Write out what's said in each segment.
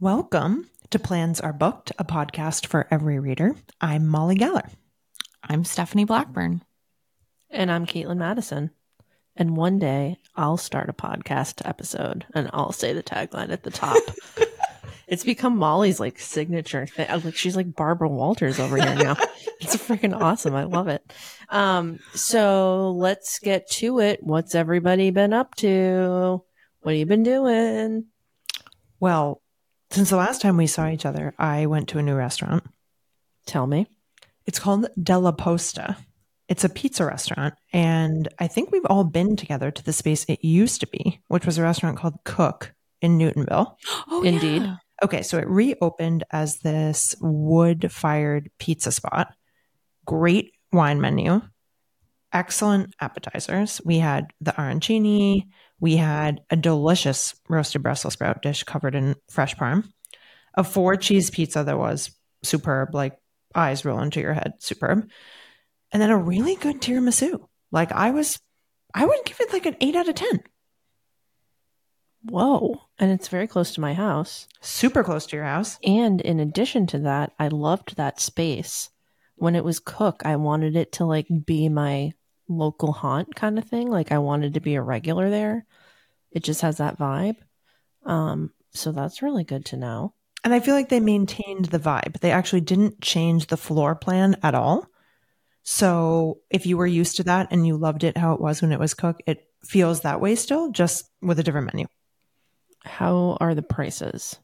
Welcome to Plans Are Booked, a podcast for every reader. I'm Molly Geller. I'm Stephanie Blackburn. And I'm Kaitlin Madison. And one day I'll start a podcast episode and I'll say the tagline at the top. it's become Molly's like signature thing. Like she's like Barbara Walters over here now. it's freaking awesome. I love it. Um, so let's get to it. What's everybody been up to? What have you been doing? Well, since the last time we saw each other, I went to a new restaurant. Tell me. It's called Della Posta. It's a pizza restaurant. And I think we've all been together to the space it used to be, which was a restaurant called Cook in Newtonville. Oh, Indeed. yeah. Okay, so it reopened as this wood fired pizza spot. Great wine menu, excellent appetizers. We had the arancini, we had a delicious roasted Brussels sprout dish covered in fresh parm, a four cheese pizza that was superb, like eyes roll into your head, superb, and then a really good tiramisu. Like I was, I would give it like an eight out of 10. Whoa. And it's very close to my house. Super close to your house. And in addition to that, I loved that space. When it was Cook, I wanted it to like be my local haunt kind of thing. Like I wanted to be a regular there. It just has that vibe. Um, so that's really good to know. And I feel like they maintained the vibe. They actually didn't change the floor plan at all. So if you were used to that and you loved it how it was when it was cooked, it feels that way still, just with a different menu. How are the prices?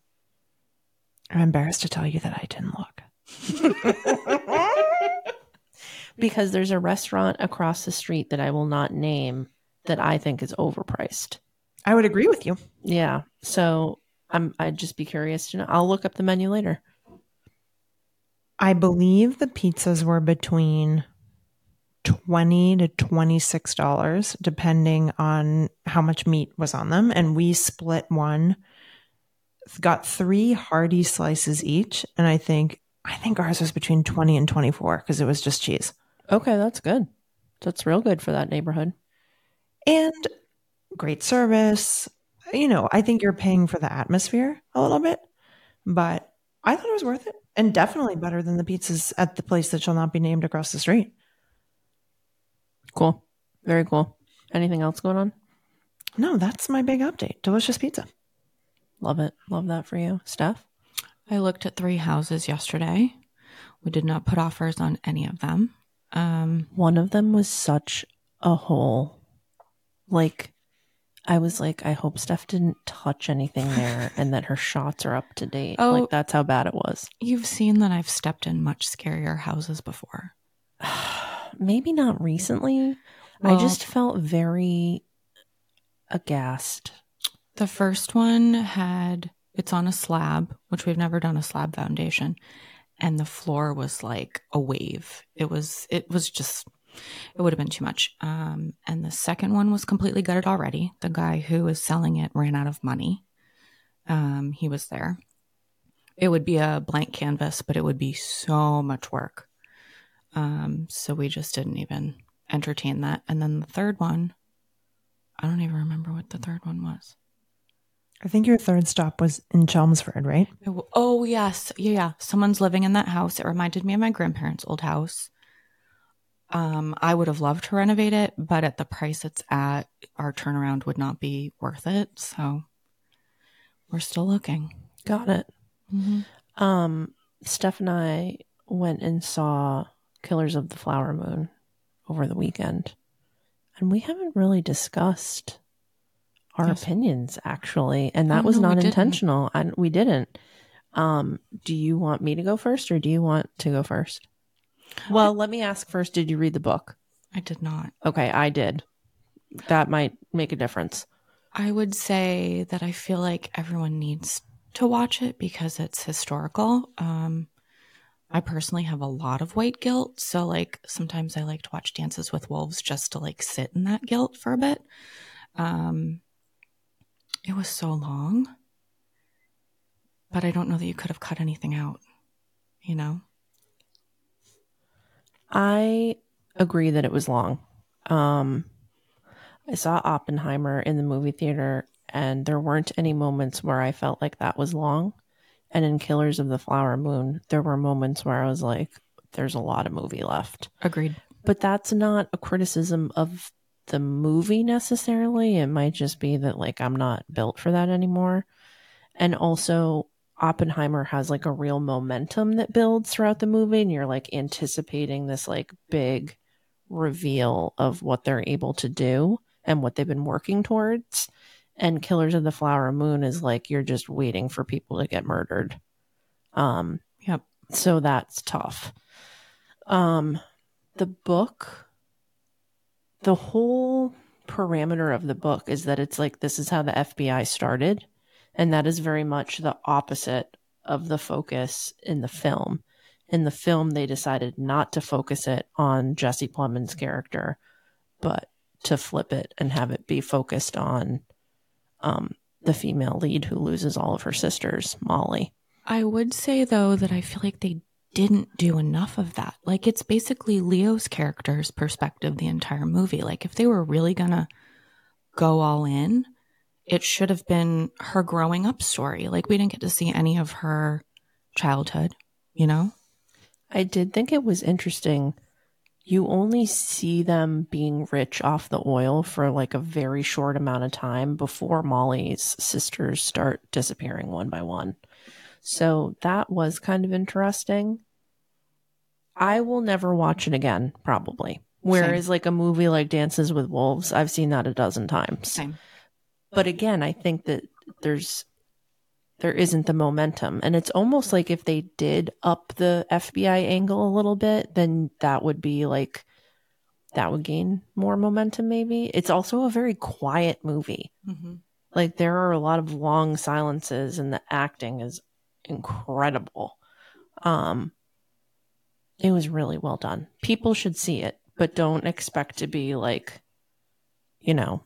I'm embarrassed to tell you that I didn't look. Because there's a restaurant across the street that I will not name that I think is overpriced. I would agree with you. Yeah. So I'm I'd just be curious to know. I'll look up the menu later. I believe the pizzas were between twenty to twenty six dollars, depending on how much meat was on them. And we split one, got three hearty slices each, and I think I think ours was between twenty and twenty four because it was just cheese. Okay, that's good. That's real good for that neighborhood. And great service. You know, I think you're paying for the atmosphere a little bit, but I thought it was worth it. And definitely better than the pizzas at the place that shall not be named across the street. Cool. Very cool. Anything else going on? No, that's my big update. Delicious pizza. Love it. Love that for you. Steph? I looked at three houses yesterday. We did not put offers on any of them. Um, One of them was such a hole. Like, I was like, I hope Steph didn't touch anything there and that her shots are up to date. Oh. Like, that's how bad it was. you've seen that I've stepped in much scarier houses before. Maybe not recently. I just felt very aghast. The first one had it's on a slab, which we've never done a slab foundation, and the floor was like a wave. It was it was just it would have been too much. Um, and the second one was completely gutted already. The guy who was selling it ran out of money. Um, he was there. It would be a blank canvas, but it would be so much work. Um, so we just didn't even entertain that. And then the third one, I don't even remember what the third one was. I think your third stop was in Chelmsford, right? Oh yes, yeah, yeah. Someone's living in that house. It reminded me of my grandparents' old house. Um, I would have loved to renovate it, but at the price it's at, our turnaround would not be worth it. So we're still looking. Got it. Mhm. Um, Steph and I went and saw Killers of the Flower Moon over the weekend, and we haven't really discussed our Yes. opinions actually, and that Oh, was no, we not didn't. intentional, and we didn't. Um, do you want me to go first, or do you want to go first? Well, let me ask first. Did you read the book? I did not. Okay, I did. That might make a difference. I would say that I feel like everyone needs to watch it because it's historical. Um, I personally have a lot of white guilt, so like sometimes I like to watch Dances with Wolves just to like sit in that guilt for a bit. Um, it was so long, but I don't know that you could have cut anything out. You know, I agree that it was long. Um, I saw Oppenheimer in the movie theater, and there weren't any moments where I felt like that was long. And in Killers of the Flower Moon, there were moments where I was like, there's a lot of movie left. Agreed. But that's not a criticism of the movie necessarily. It might just be that, like, I'm not built for that anymore. And also, Oppenheimer has like a real momentum that builds throughout the movie, and you're like anticipating this like big reveal of what they're able to do and what they've been working towards. And Killers of the Flower Moon is like you're just waiting for people to get murdered. Um, Yep. so that's tough. Um, the book, the whole parameter of the book is that it's like this is how the FBI started, and that is very much the opposite of the focus in the film. In the film, they decided not to focus it on Jesse Plemons' character, but to flip it and have it be focused on um, the female lead who loses all of her sisters, Molly. I would say though that I feel like they didn't do enough of that. Like it's basically Leo's character's perspective the entire movie. Like if they were really gonna go all in, it should have been her growing up story. Like we didn't get to see any of her childhood, you know? I did think it was interesting. You only see them being rich off the oil for like a very short amount of time before Molly's sisters start disappearing one by one. So that was kind of interesting. I will never watch it again, probably. Whereas, like a movie like Dances with Wolves, I've seen that a dozen times. Same. But again, I think that there's there isn't the momentum. And it's almost like if they did up the FBI angle a little bit, then that would be like that would gain more momentum maybe. It's also a very quiet movie. Mm-hmm. Like there are a lot of long silences and the acting is incredible. Um it was really well done. People should see it, but don't expect to be like you know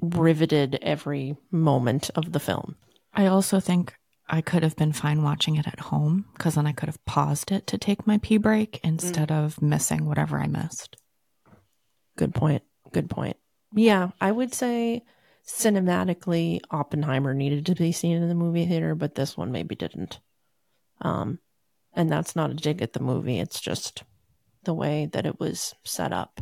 riveted every moment of the film. I also think I could have been fine watching it at home because then I could have paused it to take my pee break instead of missing whatever I missed. Good point. Good point. Yeah, I would say cinematically Oppenheimer needed to be seen in the movie theater, but this one maybe didn't. Um and that's not a dig at the movie, it's just the way that it was set up.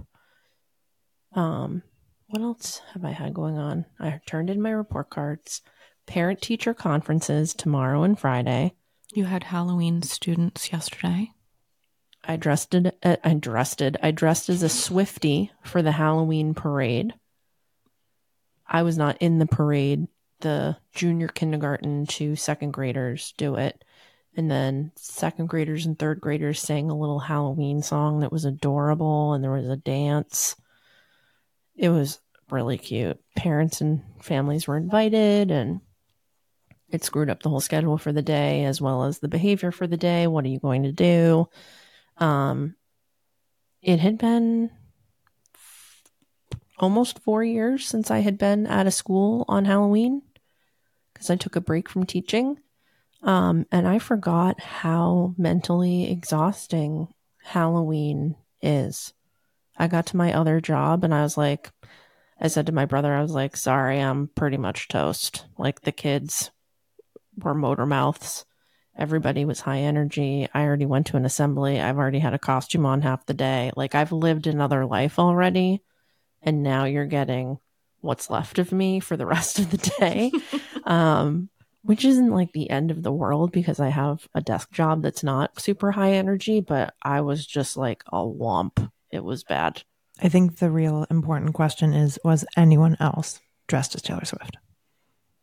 Um what else have I had going on? I turned in my report cards. Parent teacher conferences tomorrow and Friday. You had Halloween students yesterday. I dressed it. I dressed it. I dressed as a Swifty for the Halloween parade. I was not in the parade. The junior kindergarten to second graders do it, and then second graders and third graders sang a little Halloween song that was adorable, and there was a dance. It was really cute. Parents and families were invited, and it screwed up the whole schedule for the day as well as the behavior for the day. What are you going to do? Um, it had been almost four years since I had been at a school on Halloween because I took a break from teaching. Um, and I forgot how mentally exhausting Halloween is. I got to my other job and I was like, I said to my brother, I was like, sorry, I'm pretty much toast. Like the kids were motor mouths. Everybody was high energy. I already went to an assembly. I've already had a costume on half the day. Like I've lived another life already. And now you're getting what's left of me for the rest of the day. um, which isn't like the end of the world because I have a desk job that's not super high energy, but I was just like a womp. It was bad. I think the real important question is was anyone else dressed as Taylor Swift?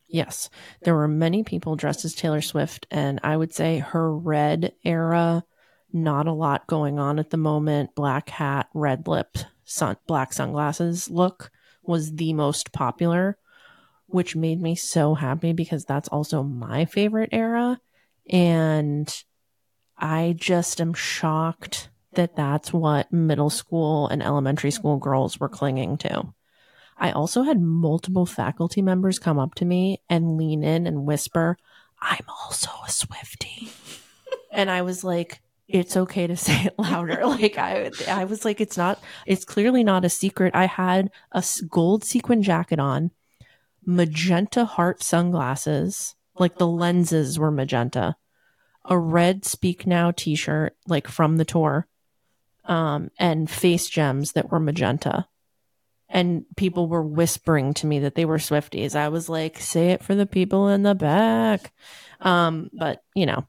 Yes, there were many people dressed as Taylor Swift, and I would say her red era, not a lot going on at the moment. Black hat, red lipped, sun, black sunglasses look was the most popular, which made me so happy because that's also my favorite era. And I just am shocked that that's what middle school and elementary school girls were clinging to. I also had multiple faculty members come up to me and lean in and whisper, I'm also a Swifty. and I was like, it's okay to say it louder. Like I, I was like, it's not, it's clearly not a secret. I had a gold sequin jacket on, magenta heart sunglasses, like the lenses were magenta. A red Speak Now t-shirt like from the tour. Um and face gems that were magenta. And people were whispering to me that they were Swifties. I was like, say it for the people in the back. Um, but you know,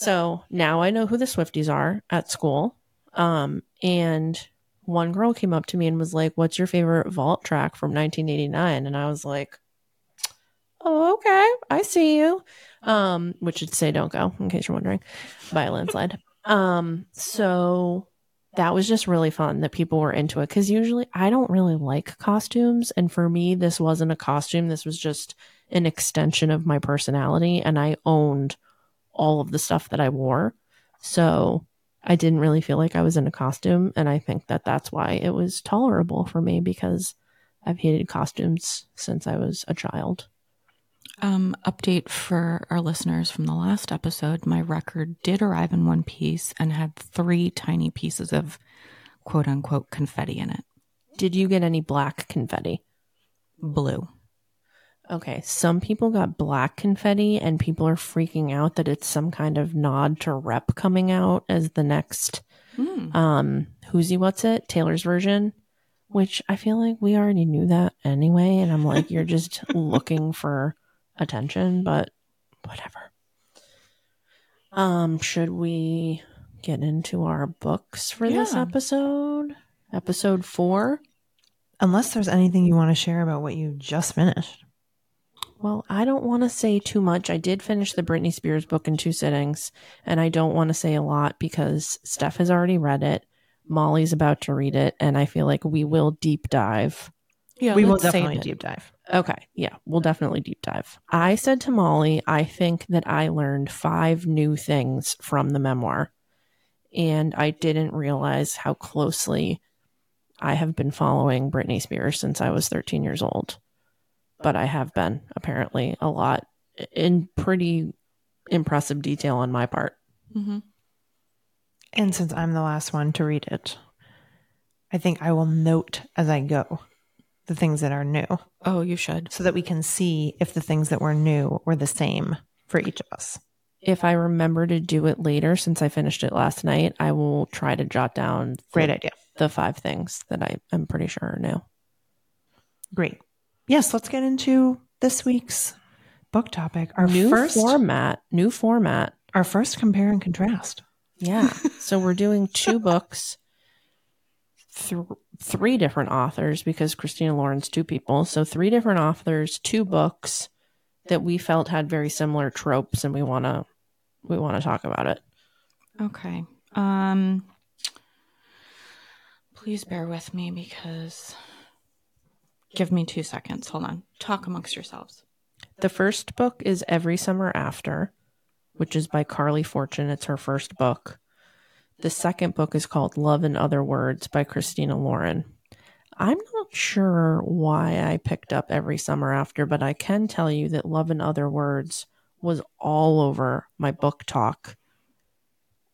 so now I know who the Swifties are at school. Um, and one girl came up to me and was like, What's your favorite vault track from 1989? And I was like, Oh, okay. I see you. Um, which would say Don't Go, in case you're wondering, by a landslide. Um, so that was just really fun that people were into it because usually I don't really like costumes. And for me, this wasn't a costume. This was just an extension of my personality. And I owned all of the stuff that I wore. So I didn't really feel like I was in a costume. And I think that that's why it was tolerable for me because I've hated costumes since I was a child. Um, update for our listeners from the last episode my record did arrive in one piece and had three tiny pieces of quote unquote confetti in it. Did you get any black confetti? Blue. Okay, some people got black confetti, and people are freaking out that it's some kind of nod to rep coming out as the next Mm. um who's he what's it taylor's version which i feel like we already knew that anyway. And i'm like you're just looking for attention but whatever. Um should we get into our books for this episode? Episode four? Unless there's anything you want to share about what you just finished. Well i don't want to say too much i did finish the britney spears book in two sittings and i don't want to say a lot because steph has already read it molly's about to read it and i feel like we will deep dive Yeah, we will definitely it. deep dive. Okay, yeah, we'll definitely deep dive. I said to Molly, I think that I learned five new things from the memoir, and I didn't realize how closely I have been following Britney Spears since I was 13 years old. But I have been, apparently, a lot in pretty impressive detail on my part. Mhm. And since I'm the last one to read it, I think I will note as I go the things that are new Oh, you should. so that we can see if the things that were new were the same for each of us. If I remember to do it later, since I finished it last night, I will try to jot down the, Great idea. the five things that I am pretty sure are new. Great. Yes, let's get into this week's book topic. Our new first format, new format. our first compare and contrast. Yeah. so we're doing two books, th- three different authors because Christina Lauren's two people. So three different authors, two books that we felt had very similar tropes, and we want to we want to talk about it. Okay. Um please bear with me because give me 2 seconds. Hold on. Talk amongst yourselves. The first book is Every Summer After, which is by Carley Fortune. It's her first book. The second book is called Love and Other Words by Christina Lauren. I'm not sure why I picked up Every Summer After, but I can tell you that Love and Other Words was all over my BookTok.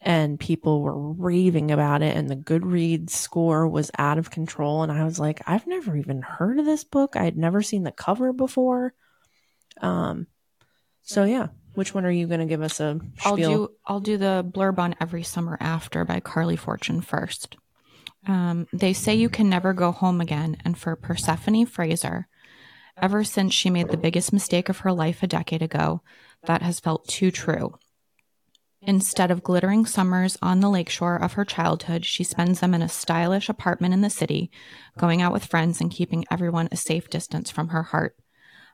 And people were raving about it, and the Goodreads score was out of control. And I was like, I've never even heard of this book. I had never seen the cover before. Um, so yeah, which one are you going to give us a I'll do I'll do the blurb on Every Summer After by Carley Fortune first. Um, they say you can never go home again, and for Persephone Fraser, ever since she made the biggest mistake of her life a decade ago, that has felt too true. Instead of glittering summers on the lakeshore of her childhood, she spends them in a stylish apartment in the city, going out with friends and keeping everyone a safe distance from her heart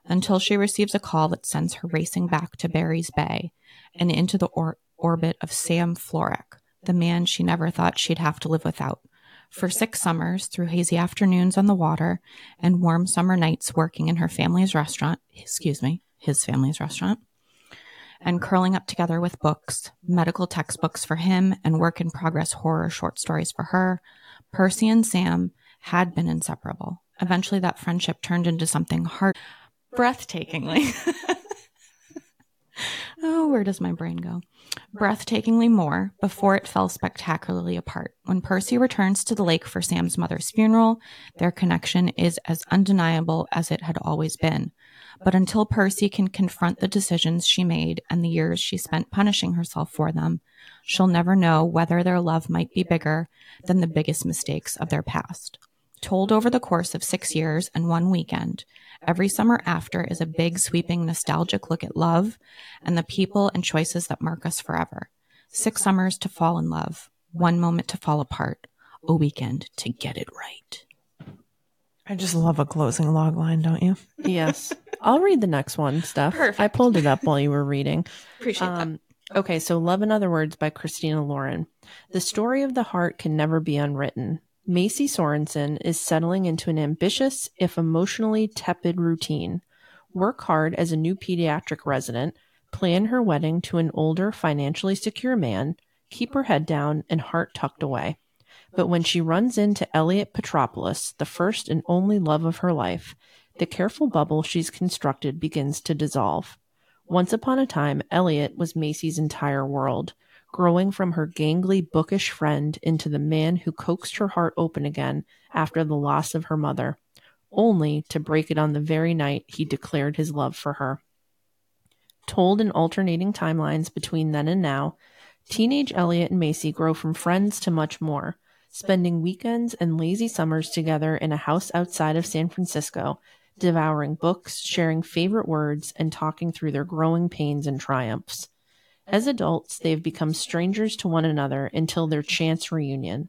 until she receives a call that sends her racing back to Barry's Bay and into the or- orbit of Sam Florek, the man she never thought she'd have to live without. For six summers, through hazy afternoons on the water and warm summer nights working in her family's restaurant, excuse me, his family's restaurant, and curling up together with books, medical textbooks for him, and work in progress horror short stories for her, Percy and Sam had been inseparable. Eventually, that friendship turned into something heart breathtakingly. oh, where does my brain go? Breathtakingly more before it fell spectacularly apart. When Percy returns to the lake for Sam's mother's funeral, their connection is as undeniable as it had always been. But until Percy can confront the decisions she made and the years she spent punishing herself for them, she'll never know whether their love might be bigger than the biggest mistakes of their past. Told over the course of six years and one weekend, every summer after is a big, sweeping, nostalgic look at love and the people and choices that mark us forever. Six summers to fall in love, one moment to fall apart, a weekend to get it right. I just love a closing log line, don't you? Yes. I'll read the next one, Steph. Perfect. I pulled it up while you were reading. Appreciate Um, okay, so Love and Other Words by Christina Lauren. The story of the heart can never be unwritten. Macy Sorensen is settling into an ambitious, if emotionally tepid routine. Work hard as a new pediatric resident, plan her wedding to an older, financially secure man, keep her head down and heart tucked away. But when she runs into Elliot Petropoulos, the first and only love of her life, the careful bubble she's constructed begins to dissolve. Once upon a time, Elliot was Macy's entire world, growing from her gangly, bookish friend into the man who coaxed her heart open again after the loss of her mother, only to break it on the very night he declared his love for her. Told in alternating timelines between then and now, teenage Elliot and Macy grow from friends to much more, spending weekends and lazy summers together in a house outside of San Francisco, devouring books, sharing favorite words, and talking through their growing pains and triumphs. As adults, they have become strangers to one another until their chance reunion.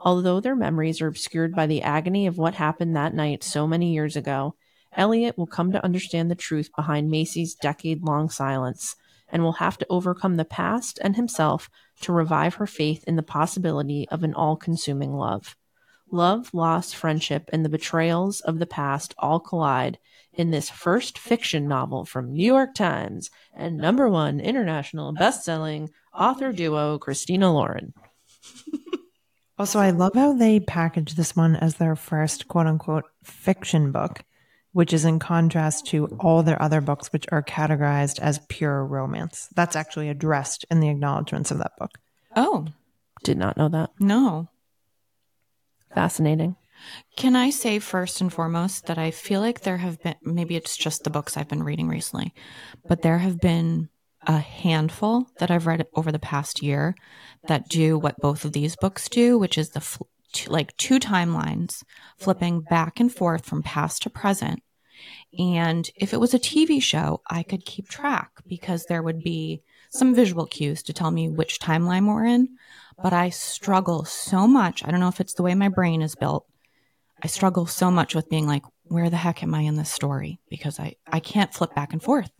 Although their memories are obscured by the agony of what happened that night so many years ago, Elliot will come to understand the truth behind Macy's decade long silence and will have to overcome the past and himself to revive her faith in the possibility of an all consuming love. Love, loss, friendship, and the betrayals of the past all collide in this first fiction novel from New York Times and number one international best-selling author duo Christina Lauren. Also, I love how they package this one as their first quote unquote fiction book, which is in contrast to all their other books, which are categorized as pure romance. That's actually addressed in the acknowledgments of that book. Oh, Did not know that. no. Fascinating. Can I say first and foremost that I feel like there have been, maybe it's just the books I've been reading recently, but there have been a handful that I've read over the past year that do what both of these books do, which is the fl- two, like two timelines flipping back and forth from past to present. And if it was a TV show, I could keep track because there would be some visual cues to tell me which timeline we're in. But I struggle so much. I don't know if it's the way my brain is built. I struggle so much with being like, where the heck am I in this story? Because I, I can't flip back and forth.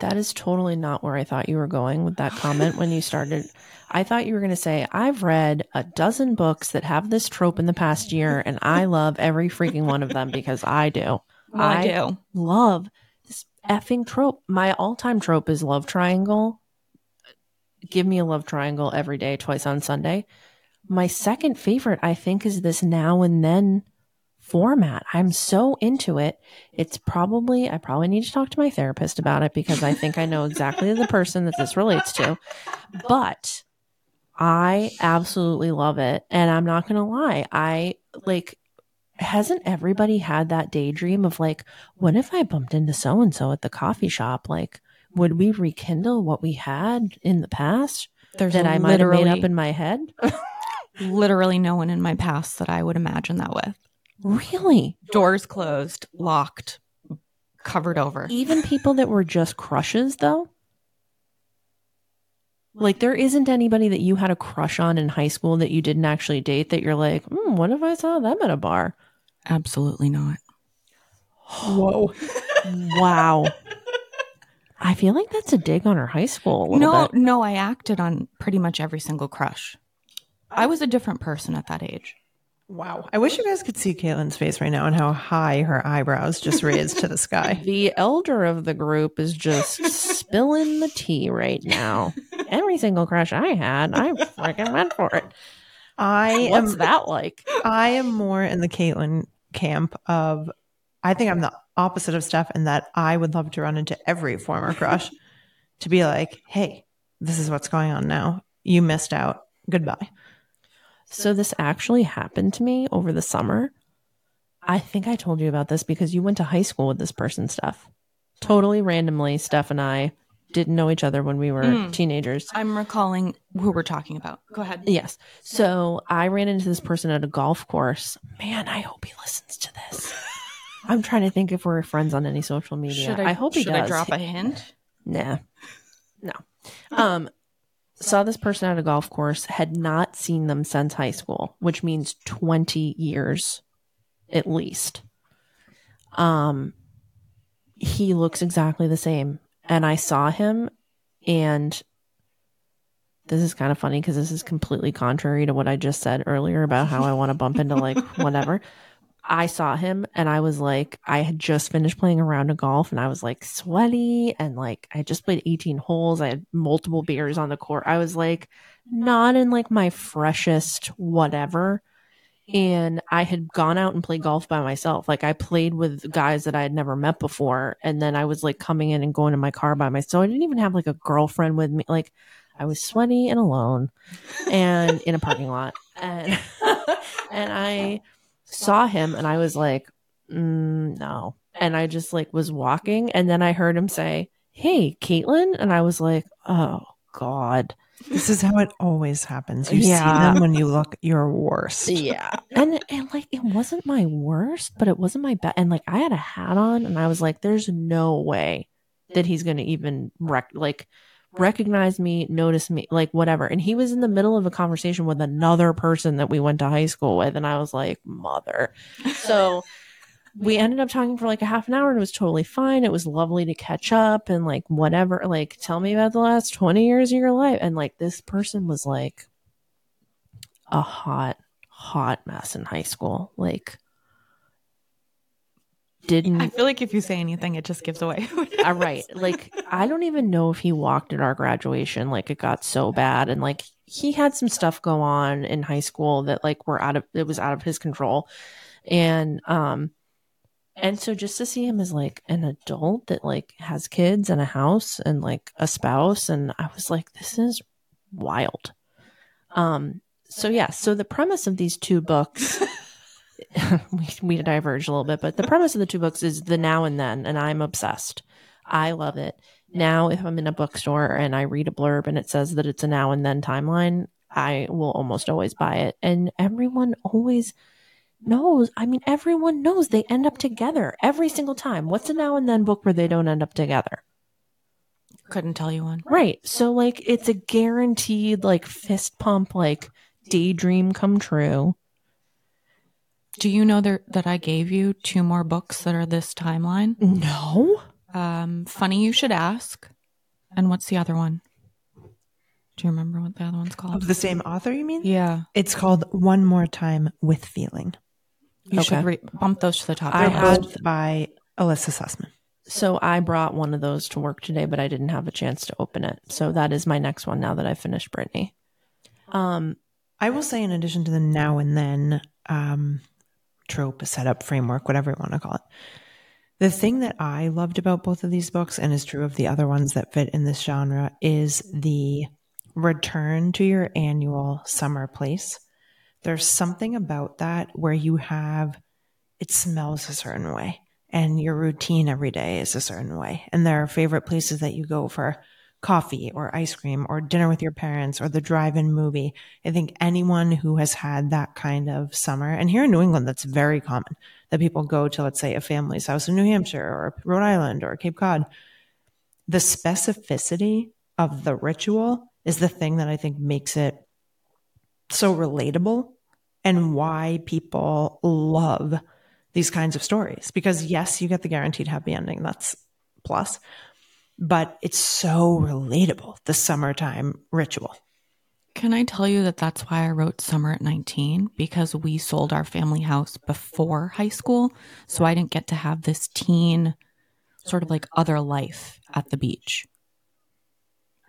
That is totally not where I thought you were going with that comment when you started. I thought you were going to say, I've read a dozen books that have this trope in the past year, and I love every freaking one of them because I do. Well, I, do. love this effing trope. My all time trope is love triangle. Give me a love triangle every day, twice on Sunday. My second favorite, I think, is this now and then format. I'm so into it. It's probably, I probably need to talk to my therapist about it because I think I know exactly the person that this relates to. But I absolutely love it. And I'm not going to lie. I like, hasn't everybody had that daydream of like, what if I bumped into so and so at the coffee shop? Like, would we rekindle what we had in the past There's that I might have made up in my head? literally no one in my past that I would imagine that with. really? Doors closed, locked, covered over. Even people that were just crushes, though? Like, there isn't anybody that you had a crush on in high school that you didn't actually date that you're like, hmm, what if I saw them at a bar? Absolutely not. Whoa. Wow. I feel like that's a dig on her high school. A No, bit. no, I acted on pretty much every single crush. I was a different person at that age. Wow. I wish you guys could see Kaitlin's face right now and how high her eyebrows just raised to the sky. The elder of the group is just spilling the tea right now. Every single crush I had, I freaking went for it. I What's am that like? I am more in the Caitlin camp of I think I'm the opposite of Steph in that I would love to run into every former crush to be like, hey, this is what's going on now. You missed out. Goodbye. So this actually happened to me over the summer. I think I told you about this because you went to high school with this person, Steph. Totally randomly, Steph and I didn't know each other when we were Mm. teenagers. I'm recalling who we're talking about. Go ahead. Yes. So I ran into this person at a golf course. Man, I hope he listens to this. I'm trying to think if we're friends on any social media. Should I, I, hope he should does. I drop a hint? Nah. No. Um saw this person at a golf course, had not seen them since high school, which means 20 years at least. Um he looks exactly the same and I saw him and this is kind of funny because this is completely contrary to what I just said earlier about how I want to bump into like whatever. I saw him and I was like, I had just finished playing a round of golf and I was like sweaty and like I just played 18 holes. I had multiple beers on the court. I was like not in like my freshest whatever. And I had gone out and played golf by myself. Like I played with guys that I had never met before. And then I was like coming in and going to my car by myself. I didn't even have like a girlfriend with me. Like I was sweaty and alone and in a parking lot. And and I saw him and I was like, mm, no. And I just like was walking and then I heard him say, Hey, Kaitlin. And I was like, oh God. This is how it always happens. You Yeah. see them when you look your worst. Yeah. And and like it wasn't my worst, but it wasn't my best. And like I had a hat on and I was like, there's no way that he's gonna even rec- like recognize me, notice me, like whatever. And he was in the middle of a conversation with another person that we went to high school with, and I was like, mother. So we ended up talking for like a half an hour and it was totally fine. It was lovely to catch up and like whatever. Like, tell me about the last 20 years of your life. And like this person was like a hot, hot mess in high school. Like, didn't I feel like if you say anything, it just gives away. it uh, right. Like I don't even know if he walked at our graduation. Like it got so bad, and like he had some stuff go on in high school that like were out of it was out of his control, and um, and so just to see him as like an adult that like has kids and a house and like a spouse, and I was like, this is wild. Um. So yeah. So the premise of these two books. we, we diverged a little bit, but the premise of the two books is the now and then, and I'm obsessed. I love it. Now, if I'm in a bookstore and I read a blurb and it says that it's a now and then timeline, I will almost always buy it. And everyone always knows. I mean, everyone knows they end up together every single time. What's a now and then book where they don't end up together? Couldn't tell you one. Right. So, like, it's a guaranteed, like, fist pump, like, daydream come true. Do you know there, that I gave you two more books that are this timeline? No. Um, funny you should ask. And what's the other one? Do you remember what the other one's called? Of the same author, you mean? Yeah, It's called One More Time with Feeling. you Okay. should re- bump those to the top. I They're of your had- both by Elissa Sussman. So I brought one of those to work today, but I didn't have a chance to open it. So that is my next one now that I finished Britney. Um, I will say, in addition to the now and then um, trope, setup, framework, whatever you want to call it, the thing that I loved about both of these books, and is true of the other ones that fit in this genre, is the return to your annual summer place. There's something about that where you have it smells a certain way, and your routine every day is a certain way, and there are favorite places that you go for coffee or ice cream or dinner with your parents or the drive-in movie. I think anyone who has had that kind of summer, and here in New England, that's very common that people go to, let's say, a family's house in New Hampshire or Rhode Island or Cape Cod. The specificity of the ritual is the thing that I think makes it so relatable and why people love these kinds of stories. Because, yes, you get the guaranteed happy ending, that's plus, but it's so relatable, the summertime ritual. Can I tell you that that's why I wrote Summer at 19? Because we sold our family house before high school. So I didn't get to have this teen sort of like other life at the beach.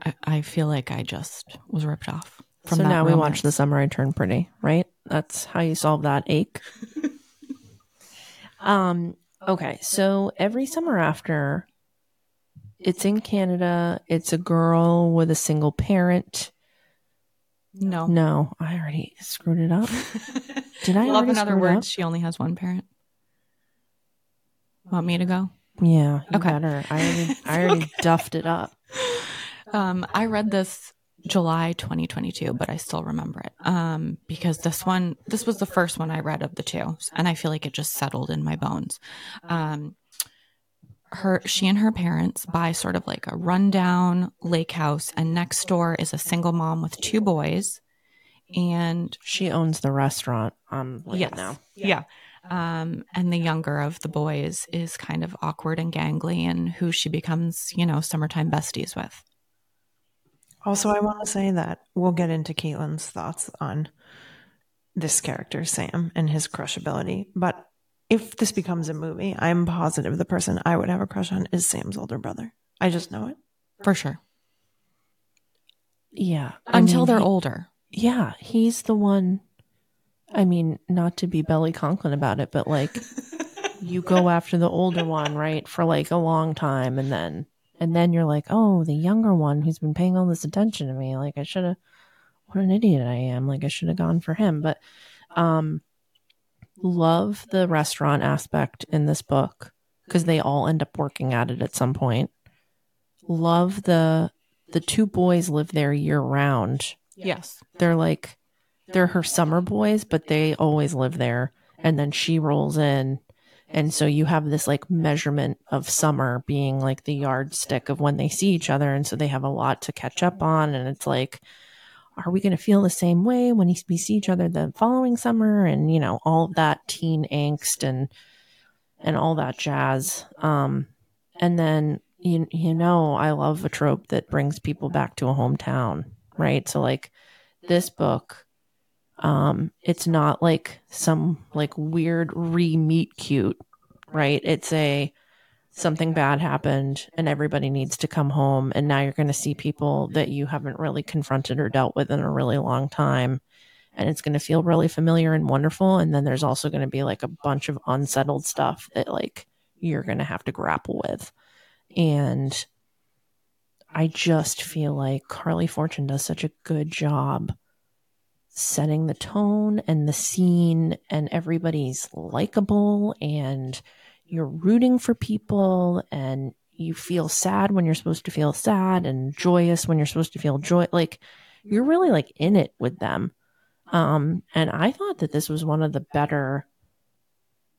I, I feel like I just was ripped off. From so that now we watch. The Summer I Turn Pretty, right? That's how you solve that ache. um, okay, so every summer after, it's in Canada. It's a girl with a single parent. No. No, I already screwed it up. Did I Love already in other words, she only has one parent. Want me to go? Yeah, Okay. better. I already, I already duffed it up. Um, I read this July 2022, but I still remember it um, because this one, this was the first one I read of the two, and I feel like it just settled in my bones. Um, her, she and her parents buy sort of like a rundown lake house, and next door is a single mom with two boys, and She owns the restaurant. Um, yes, now. yeah. Um, and the younger of the boys is kind of awkward and gangly, and who she becomes, you know, summertime besties with. Also, I want to say that we'll get into Kaitlin's thoughts on this character, Sam, and his crushability. But if this becomes a movie, I'm positive the person I would have a crush on is Sam's older brother. I just know it. For sure. Yeah, I Until mean, they're he- older. Yeah, he's the one. I mean, not to be belly conklin about it, but like, you go after the older one, right, for like a long time, and then and then you're like, oh, the younger one who's been paying all this attention to me. Like, I should have. What an idiot I am! Like, I should have gone for him. But, um, love the restaurant aspect in this book because they all end up working at it at some point. Love the the two boys live there year round Yes. they're like they're her summer boys but they always live there. And then she rolls in. And so you have this like measurement of summer being like the yardstick of when they see each other. And so they have a lot to catch up on. And it's like are we going to feel the same way when we see each other the following summer? And you know all that teen angst and and all that jazz. Um and then you you know I love a trope that brings people back to a hometown right? So like this book um it's not like some like weird re-meet cute right? It's a something bad happened and everybody needs to come home and now you're going to see people that you haven't really confronted or dealt with in a really long time and it's going to feel really familiar and wonderful and then there's also going to be like a bunch of unsettled stuff that like you're going to have to grapple with. And i just feel like carley fortune does such a good job setting the tone and the scene and everybody's likable and you're rooting for people and you feel sad when you're supposed to feel sad and joyous when you're supposed to feel joy like you're really like in it with them um and i thought that this was one of the better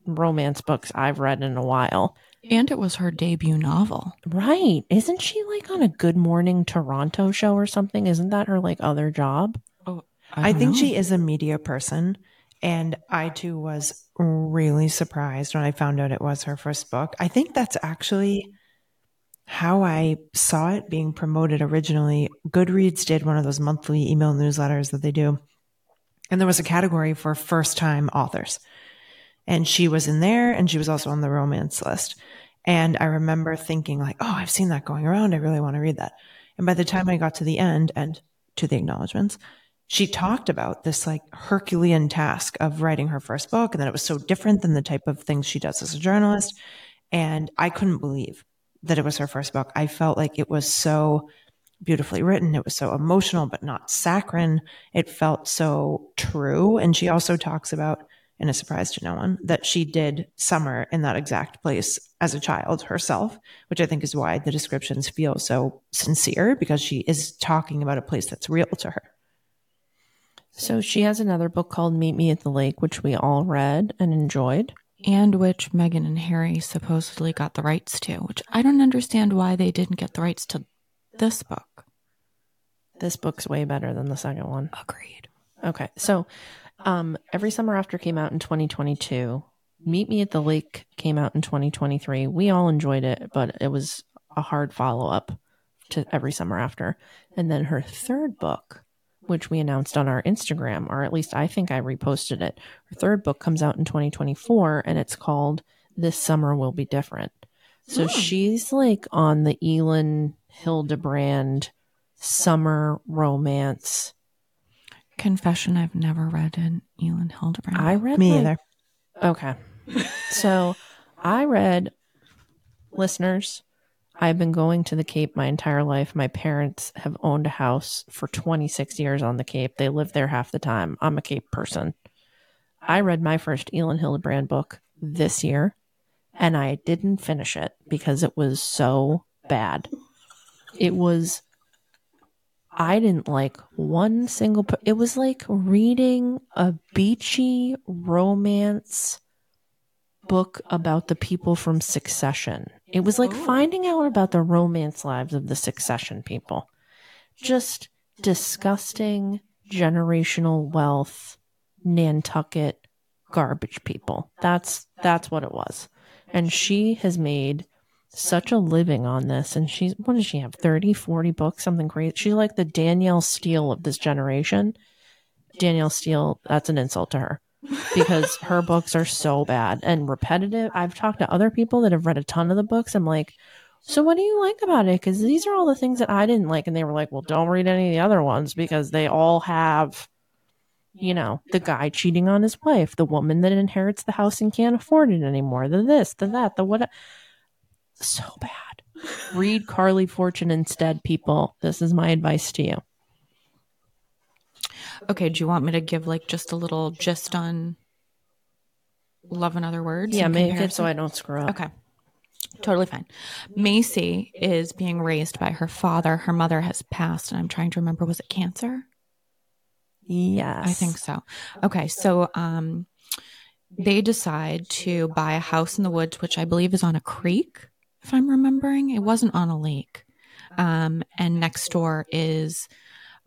romance books i've read in a while And it was her debut novel. right isn't she like on a good morning toronto show or something isn't that her like other job oh I, don't think know. she is a media person. And I too was really surprised when I found out it was her first book. I think that's actually how I saw it being promoted originally. Goodreads did one of those monthly email newsletters that they do. And there was a category for first time authors. And she was in there and she was also on the romance list. And I remember thinking like, oh, I've seen that going around. I really want to read that. And by the time I got to the end and to the acknowledgments, she talked about this like Herculean task of writing her first book and that it was so different than the type of things she does as a journalist. And I couldn't believe that it was her first book. I felt like it was so beautifully written. It was so emotional, but not saccharine. It felt so true. And she also talks about, in a surprise to no one, that she did summer in that exact place as a child herself, which I think is why the descriptions feel so sincere because she is talking about a place that's real to her. So she has another book called meet me at the lake which we all read and enjoyed and which Meghan and Harry supposedly got the rights to, which I don't understand why they didn't get the rights to this book. this book's way better than the second one Agreed. Okay. So, um, Every Summer After came out in 2022. Meet Me at the Lake came out in 2023. We all enjoyed it, but it was a hard follow up to Every Summer After. And then her third book, which we announced on our Instagram, or at least I think I reposted it. Her third book comes out in 2024 and it's called This Summer Will Be Different. So hmm. she's like on the Elin Hilderbrand summer romance. Confession: I've never read an Elin Hilderbrand. I read Me like- either. Okay. So I read, listeners, I've been going to the Cape my entire life. My parents have owned a house for 26 years on the Cape. They live there half the time. I'm a Cape person. I read my first Elin Hilderbrand book this year, and I didn't finish it because it was so bad. It was I didn't like one single it was like reading a beachy romance book about the people from Succession. It was like Oh. finding out about the romance lives of the Succession people. Just disgusting generational wealth Nantucket garbage people. That's that's what it was. And she has made such a living on this and she's what does she have 30 40 books something crazy she's like the Danielle Steel of this generation Danielle Steel that's an insult to her because her books are so bad and repetitive i've talked to other people that have read a ton of the books i'm like so what do you like about it because these are all the things that i didn't like and they were like well don't read any of the other ones because they all have you know the guy cheating on his wife the woman that inherits the house and can't afford it anymore the this the that the what so bad. Read Carley Fortune instead, people. This is my advice to you. Okay, do you want me to give like just a little gist on love and other words? Yeah, in make it so I don't screw up. Okay. Totally fine. Macy is being raised by her father. Her mother has passed, and I'm trying to remember was it cancer? Yes. I think so. Okay, so um they decide to buy a house in the woods, which I believe is on a creek, if I'm remembering. It wasn't on a lake. Um, and next door is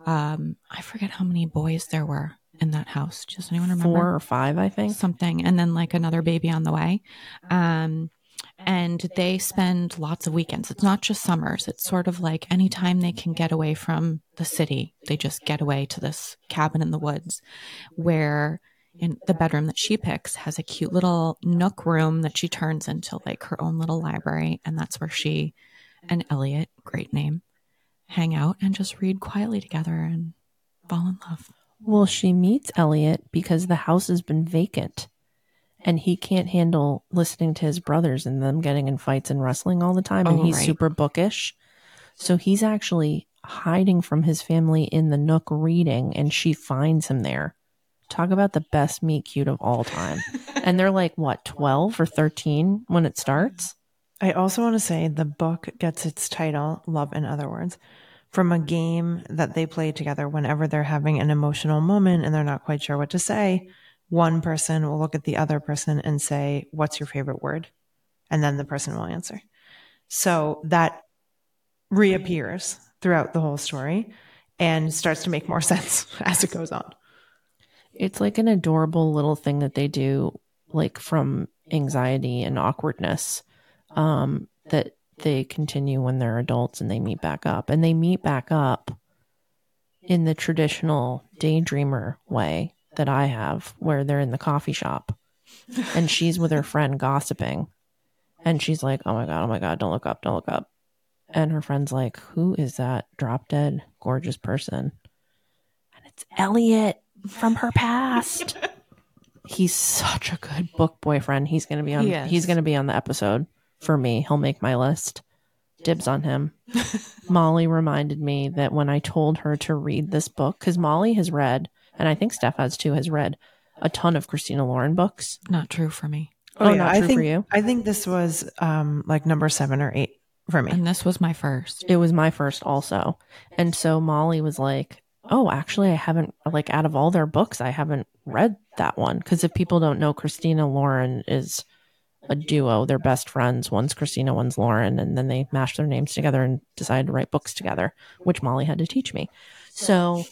um I forget how many boys there were in that house. Does anyone remember? Four or five, I think. something and then like another baby on the way um and they spend lots of weekends it's not just summers it's sort of like anytime they can get away from the city they just get away to this cabin in the woods where in the bedroom that she picks has a cute little nook room that she turns into like her own little library and that's where she and elliot great name hang out and just read quietly together and fall in love Well, she meets Elliot because the house has been vacant and he can't handle listening to his brothers and them getting in fights and wrestling all the time. And Oh, he's right. super bookish. So he's actually hiding from his family in the nook reading and she finds him there. Talk about the best meet cute of all time. and they're like, what, 12 or 13 when it starts? I also want to say the book gets its title, Love and Other Words, from a game that they play together whenever they're having an emotional moment and they're not quite sure what to say. One person will look at the other person and say, What's your favorite word? And then the person will answer. So that reappears throughout the whole story and starts to make more sense as it goes on. It's like an adorable little thing that they do, like from anxiety and awkwardness, um, that they continue when they're adults and they meet back up. And they meet back up in the traditional daydreamer way that I have, where they're in the coffee shop and she's with her friend gossiping. And she's like, Oh my God, oh my God, don't look up, don't look up. And her friend's like, Who is that drop dead, gorgeous person? And it's Elliot from her past. he's such a good book boyfriend. He's gonna be on He he's gonna be on the episode for me. He'll make my list. Dibs on him. Molly reminded me that when I told her to read this book, because Molly has read, and I think Steph has too, has read a ton of Christina Lauren books. not true for me Oh, not I true think, for you? I think this was um, like number seven or eight for me. and this was my first It was my first also. And so Molly was like, Oh, actually, I haven't, like, out of all their books, I haven't read that one. Because if people don't know, Christina Lauren is a duo. They're best friends. One's Christina, one's Lauren. And then they mashed their names together and decided to write books together, which Molly had to teach me. So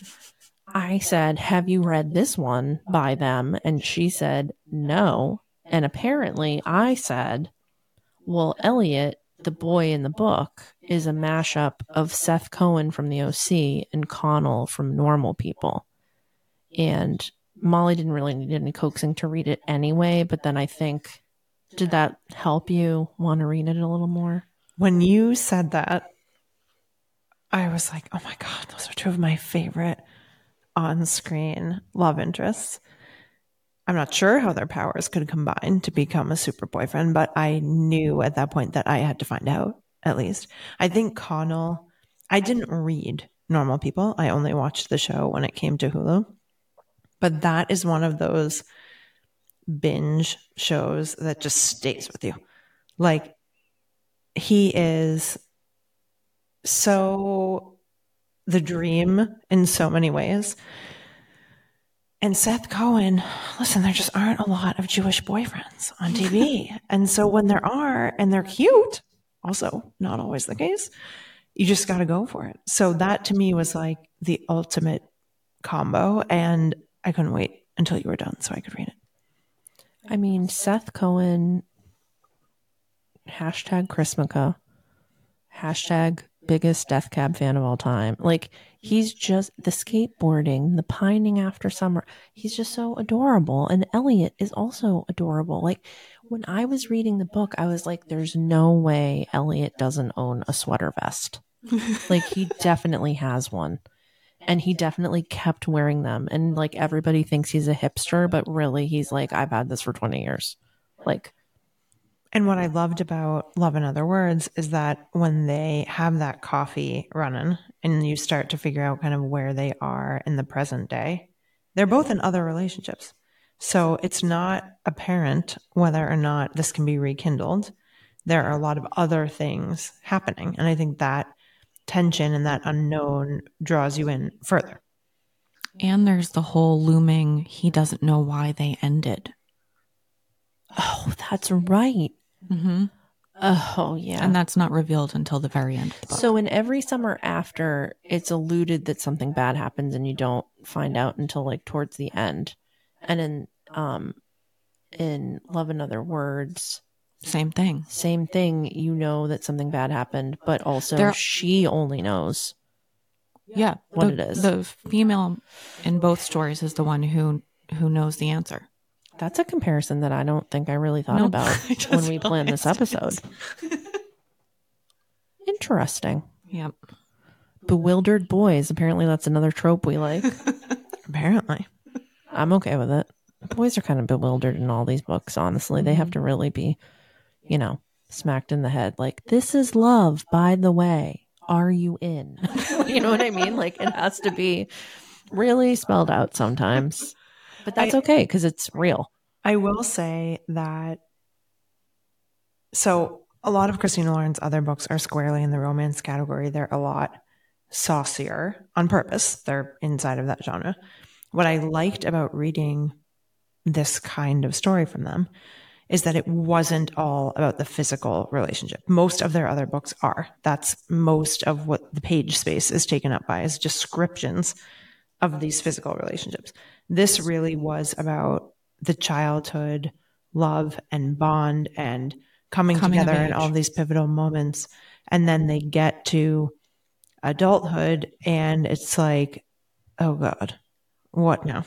I said, Have you read this one by them? And she said, No. And apparently I said, Well, Elliot, the boy in the book, is a mashup of Seth Cohen from the OC and Connell from Normal People. And Molly didn't really need any coaxing to read it anyway, but then I think, did that help you want to read it a little more? when you said that, I was like, oh my God, those are two of my favorite on screen love interests. I'm not sure how their powers could combine to become a super boyfriend, but I knew at that point that I had to find out at least. I think Connell, I didn't read Normal People. I only watched the show when it came to Hulu. But that is one of those binge shows that just stays with you. Like he is so the dream in so many ways. And Seth Cohen, listen, there just aren't a lot of Jewish boyfriends on TV. and so when there are and they're cute, also not always the case, you just got to go for it. So that to me was like the ultimate combo. And I couldn't wait until you were done so I could read it. I mean, Seth Cohen, hashtag Chrismukkah, hashtag biggest death cab fan of all time. Like, he's just the skateboarding, the pining after summer. He's just so adorable. And Elliot is also adorable. Like, when I was reading the book, I was like, there's no way Elliot doesn't own a sweater vest. like, he definitely has one. And he definitely kept wearing them. And like, everybody thinks he's a hipster, but really, he's like, I've had this for 20 years. Like, And what I loved about Love and Other Words is that when they have that coffee running and you start to figure out kind of where they are in the present day, they're both in other relationships. So it's not apparent whether or not this can be rekindled. There are a lot of other things happening. And I think that tension and that unknown draws you in further. And there's the whole looming, he doesn't know why they ended. oh, that's right. Mm-hmm. Oh, yeah. And that's not revealed until the very end of the book. So in every summer after, it's alluded that something bad happens and you don't find out until like towards the end. And in um in Love and Other Words, Same thing. same thing, you know that something bad happened, but also There- she only knows. Yeah. What the, it is. The female in both stories is the one who who knows the answer. That's a comparison that I don't think I really thought about when we planned this episode. Interesting. Yep. Bewildered boys. Apparently that's another trope we like. Apparently. I'm okay with it. Boys are kind of bewildered in all these books, honestly. They have mm-hmm. to really be, you know, smacked in the head. Like, this is love, by the way. Are you in? you know what I mean? Like, it has to be really spelled out sometimes. But that's I- okay because it's real. I will say that. So, a lot of Christina Lauren's other books are squarely in the romance category. They're a lot saucier on purpose, they're inside of that genre. What I liked about reading this kind of story from them is that it wasn't all about the physical relationship. Most of their other books are. That's most of what the page space is taken up by is descriptions of these physical relationships. This really was about the childhood love and bond and coming, Coming together in all these pivotal moments. And then they get to adulthood and it's like, oh God, what now?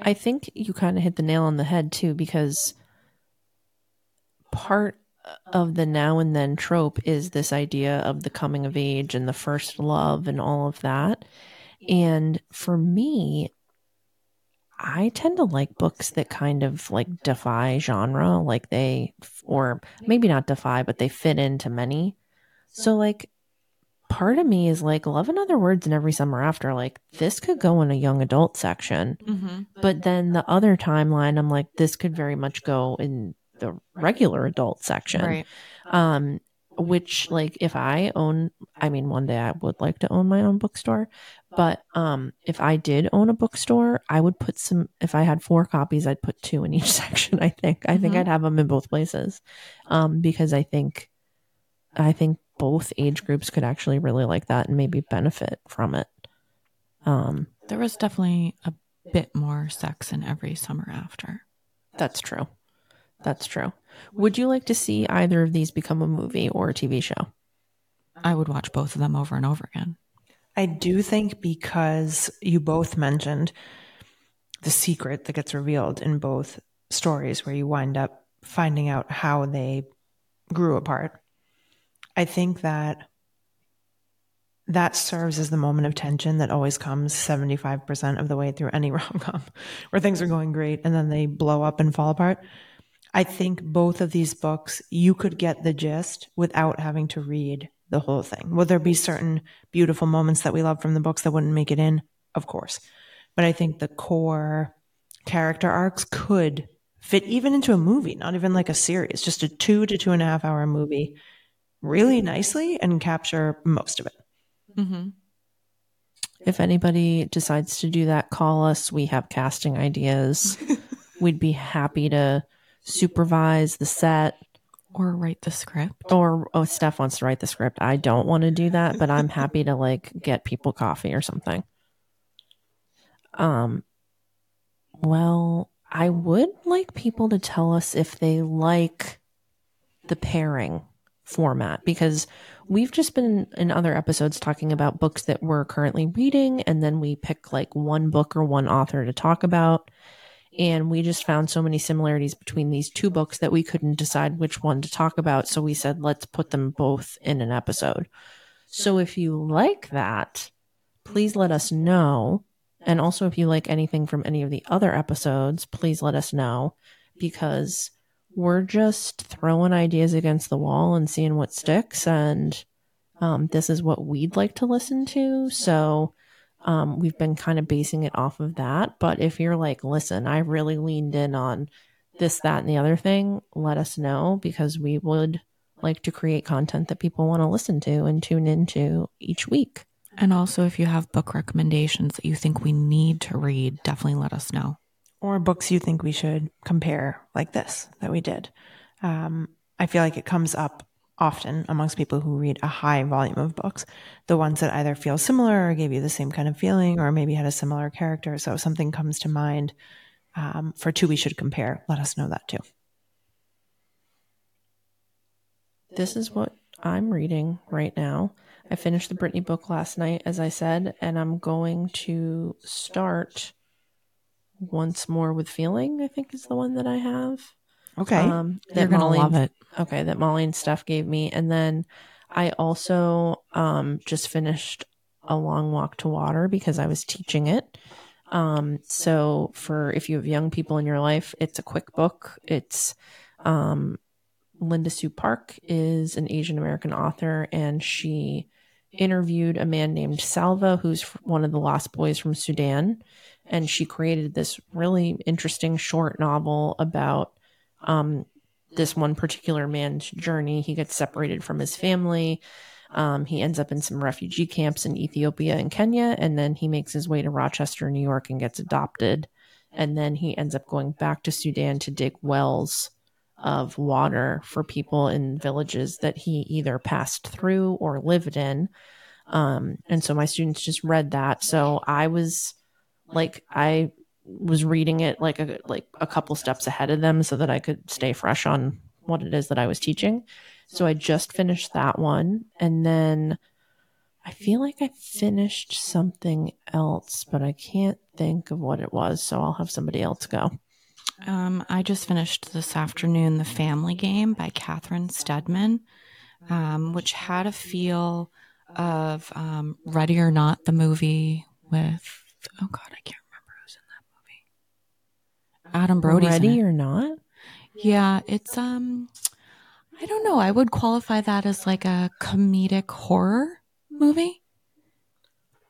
I think you kind of hit the nail on the head too, because part of the now and then trope is this idea of the coming of age and the first love and all of that. And for me, I tend to like books that kind of like defy genre, like they, or maybe not defy, but they fit into many. So, like, part of me is like, Love and Other Words and Every Summer After, like, this could go in a young adult section. Mm-hmm. But then the other timeline, I'm like, this could very much go in the regular adult section. Right. Um, which like if I own, I mean, one day I would like to own my own bookstore, but um, if I did own a bookstore, I would put some. If I had four copies, I'd put two in each section. I think. I think Mhm. I'd have them in both places, um, because I think, I think both age groups could actually really like that and maybe benefit from it. Um, There was definitely a bit more sex in every summer after. That's true. That's true. Would you like to see either of these become a movie or a TV show? I would watch both of them over and over again. I do think because you both mentioned the secret that gets revealed in both stories, where you wind up finding out how they grew apart. I think that that serves as the moment of tension that always comes 75% of the way through any rom com where things are going great and then they blow up and fall apart. I think both of these books, you could get the gist without having to read the whole thing. Will there be certain beautiful moments that we love from the books that wouldn't make it in? Of course. But I think the core character arcs could fit even into a movie, not even like a series, just a two to two and a half hour movie really nicely and capture most of it. Mm-hmm. If anybody decides to do that, call us. We have casting ideas. We'd be happy to supervise the set. Or write the script. Or oh, Steph wants to write the script. I don't want to do that, but I'm happy to like get people coffee or something. Um, well, I would like people to tell us if they like the pairing format because we've just been in other episodes talking about books that we're currently reading and then we pick like one book or one author to talk about and we just found so many similarities between these two books that we couldn't decide which one to talk about so we said let's put them both in an episode so if you like that please let us know and also if you like anything from any of the other episodes please let us know because we're just throwing ideas against the wall and seeing what sticks. And um, this is what we'd like to listen to. So um, we've been kind of basing it off of that. But if you're like, listen, I really leaned in on this, that, and the other thing, let us know because we would like to create content that people want to listen to and tune into each week. And also, if you have book recommendations that you think we need to read, definitely let us know or books you think we should compare like this that we did. Um, I feel like it comes up often amongst people who read a high volume of books, the ones that either feel similar or gave you the same kind of feeling or maybe had a similar character. So if something comes to mind um, for two we should compare, let us know that too. This is what I'm reading right now. I finished the Britney book last night, as I said, and I'm going to start once More with Feeling, I think is the one that I have. Okay. Um, that You're gonna love it. Okay, that Molly and Steph gave me. And then I also um, just finished A Long Walk to Water because I was teaching it. Um, so for if you have young people in your life, it's a quick book. It's um, Linda Sue Park is an Asian American author, and she interviewed a man named Salva, who's one of the lost boys from Sudan and she created this really interesting short novel about um, this one particular man's journey. He gets separated from his family. Um, he ends up in some refugee camps in Ethiopia and Kenya, and then he makes his way to Rochester, New York, and gets adopted. And then he ends up going back to Sudan to dig wells of water for people in villages that he either passed through or lived in. Um, and so my students just read that. So I was like I was reading it like a like a couple steps ahead of them so that I could stay fresh on what it is that I was teaching. So I just finished that one and then I feel like I finished something else, but I can't think of what it was, so I'll have somebody else go. Um, I just finished this afternoon The Family Game by Catherine Steadman, um, which had a feel of um, Ready or Not, the movie with oh god, I can't remember who's in that movie. Adam Brody. Ready or not? Yeah, it's um, I don't know. I would qualify that as like a comedic horror movie.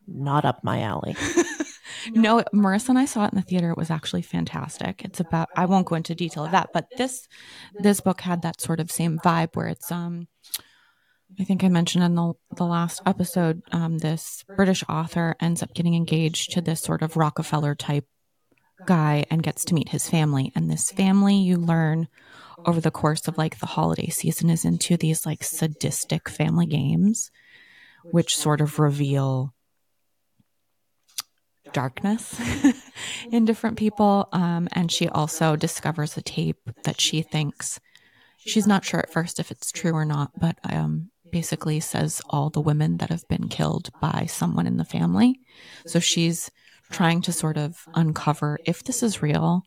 Not up my alley. no, Marissa and I saw it in the theater. It was actually fantastic. It's about I won't go into detail of that, but this this book had that sort of same vibe where it's um I think I mentioned in the, the last episode, um, this British author ends up getting engaged to this sort of Rockefeller type guy and gets to meet his family. And this family, you learn over the course of like the holiday season, is into these like sadistic family games, which sort of reveal darkness in different people. Um, and she also discovers a tape that she thinks she's not sure at first if it's true or not, but um, basically says all the women that have been killed by someone in the family. So she's trying to sort of uncover if this is real,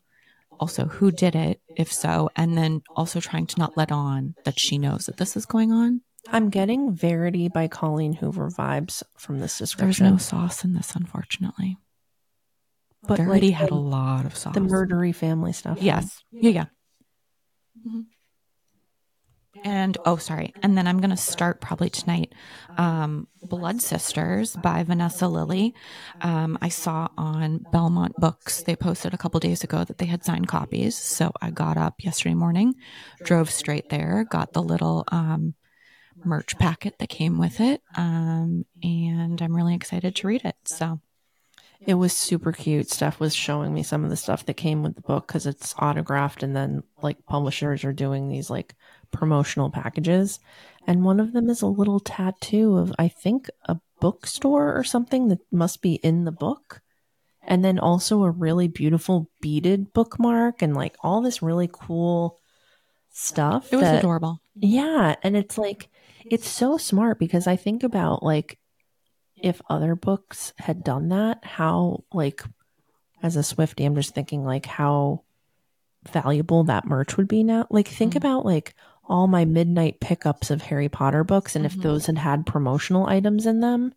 also who did it, if so, and then also trying to not let on that she knows that this is going on. I'm getting Verity by Colleen Hoover vibes from this description. There's no sauce in this, unfortunately. But Verity like, had a lot of sauce. The murdery family stuff. Yes. Yeah, yeah. Mm-hmm. And oh, sorry. And then I'm going to start probably tonight. Um, Blood Sisters by Vanessa Lillie. Um, I saw on Belmont Books, they posted a couple days ago that they had signed copies. So I got up yesterday morning, drove straight there, got the little um, merch packet that came with it. Um, and I'm really excited to read it. So It was super cute. Steph was showing me some of the stuff that came with the book because it's autographed, and then like publishers are doing these like promotional packages. And one of them is a little tattoo of, I think, a bookstore or something that must be in the book. And then also a really beautiful beaded bookmark and like all this really cool stuff. it was that- adorable. yeah, and it's like it's so smart because I think about like if other books had done that, how like as a Swifty, I'm just thinking like how valuable that merch would be now. Like think Mhm. about like all my midnight pickups of Harry Potter books and if Mhm. those had had promotional items in them,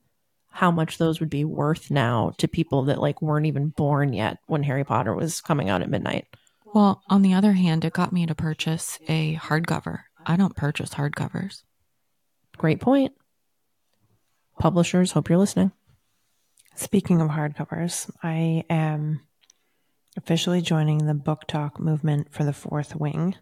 how much those would be worth now to people that like weren't even born yet when Harry Potter was coming out at midnight. Well, on the other hand, it got me to purchase a hardcover. I don't purchase hardcovers. Great point. Publishers, hope you're listening. Speaking of hardcovers, I am officially joining the BookTok movement for the fourth wing.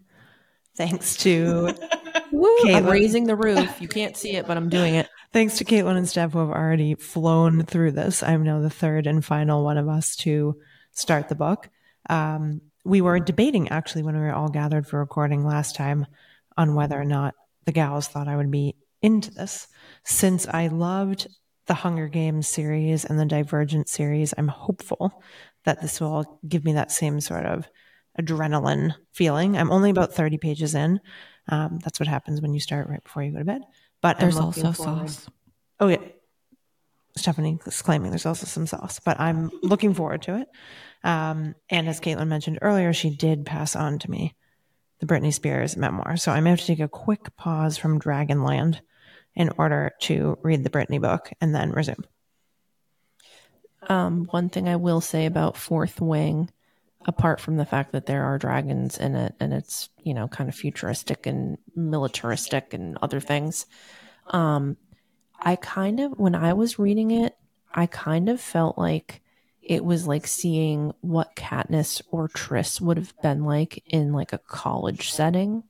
Thanks to Woo, I'm raising the roof. You can't see it, but I'm doing it. thanks to Kaitlin and Steph who have already flown through this. I'm now the third and final one of us to start the book. Um, we were debating actually when we were all gathered for recording last time on whether or not the gals thought I would be into this. Since I loved the Hunger Games series and the Divergent series, I'm hopeful that this will give me that same sort of adrenaline feeling. I'm only about 30 pages in. Um, that's what happens when you start right before you go to bed. But There's I'm also forward- sauce. Oh yeah. Stephanie is claiming there's also some sauce, but I'm looking forward to it. Um, and as Kaitlin mentioned earlier, she did pass on to me the Britney Spears memoir. So I may have to take a quick pause from Dragonland in order to read the Britney book and then resume. Um, one thing I will say about Fourth Wing, apart from the fact that there are dragons in it and it's, you know, kind of futuristic and militaristic and other things, um, I kind of, when I was reading it, I kind of felt like it was like seeing what Katniss or Tris would have been like in like a college setting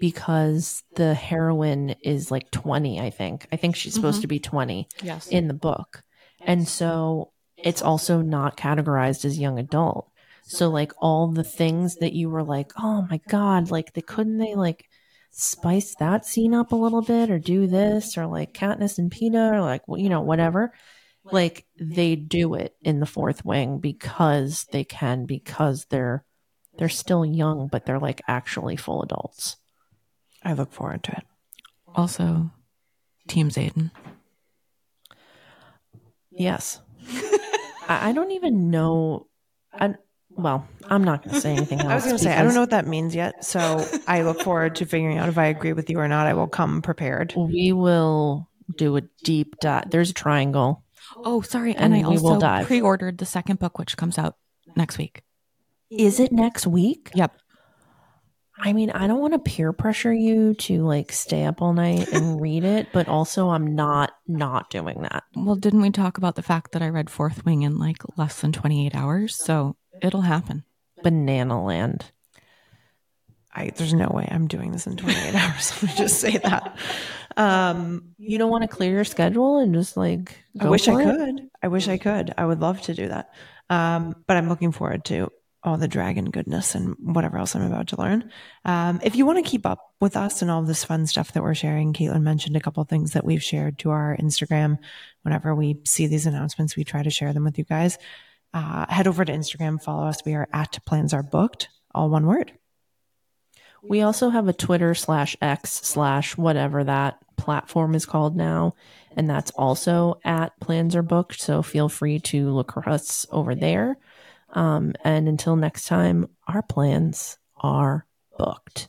because the heroine is like 20, I think. I think she's supposed Mhm. to be 20 Yes. in the book. And so it's also not categorized as young adult. So like all the things that you were like, "Oh my god, like they couldn't they like spice that scene up a little bit or do this or like Katniss and Peeta or like you know whatever." Like they do it in the fourth wing because they can because they're they're still young but they're like actually full adults. I look forward to it. also, Team Xaden. Yes. I, I don't even know I well, I'm not going to say anything else. I was going to say, I don't know what that means yet. So I look forward to figuring out if I agree with you or not. I will come prepared. we will do a deep dive. There's a triangle. Oh, sorry. And, And I we will also dive. pre ordered the second book, which comes out next week. Is it next week? Yep. I mean, I don't want to peer pressure you to like stay up all night and read it, but also I'm not not doing that. Well, didn't we talk about the fact that I read Fourth Wing in like less than 28 hours? So it'll happen. Banana Land. I, there's no way I'm doing this in 28 hours. Let me just say that. Um, You don't want to clear your schedule and just like I wish I it? could. I wish I could. I would love to do that. Um, but I'm looking forward to all the dragon goodness and whatever else I'm about to learn. Um, if you want to keep up with us and all this fun stuff that we're sharing, Kaitlin mentioned a couple things that we've shared to our Instagram. Whenever we see these announcements, we try to share them with you guys. Uh, head over to Instagram, follow us. We are at plans are booked, all one word. We also have a Twitter slash X slash whatever that platform is called now. And that's also at plans are booked. So feel free to look for us over there. Um, and until next time, our plans are booked.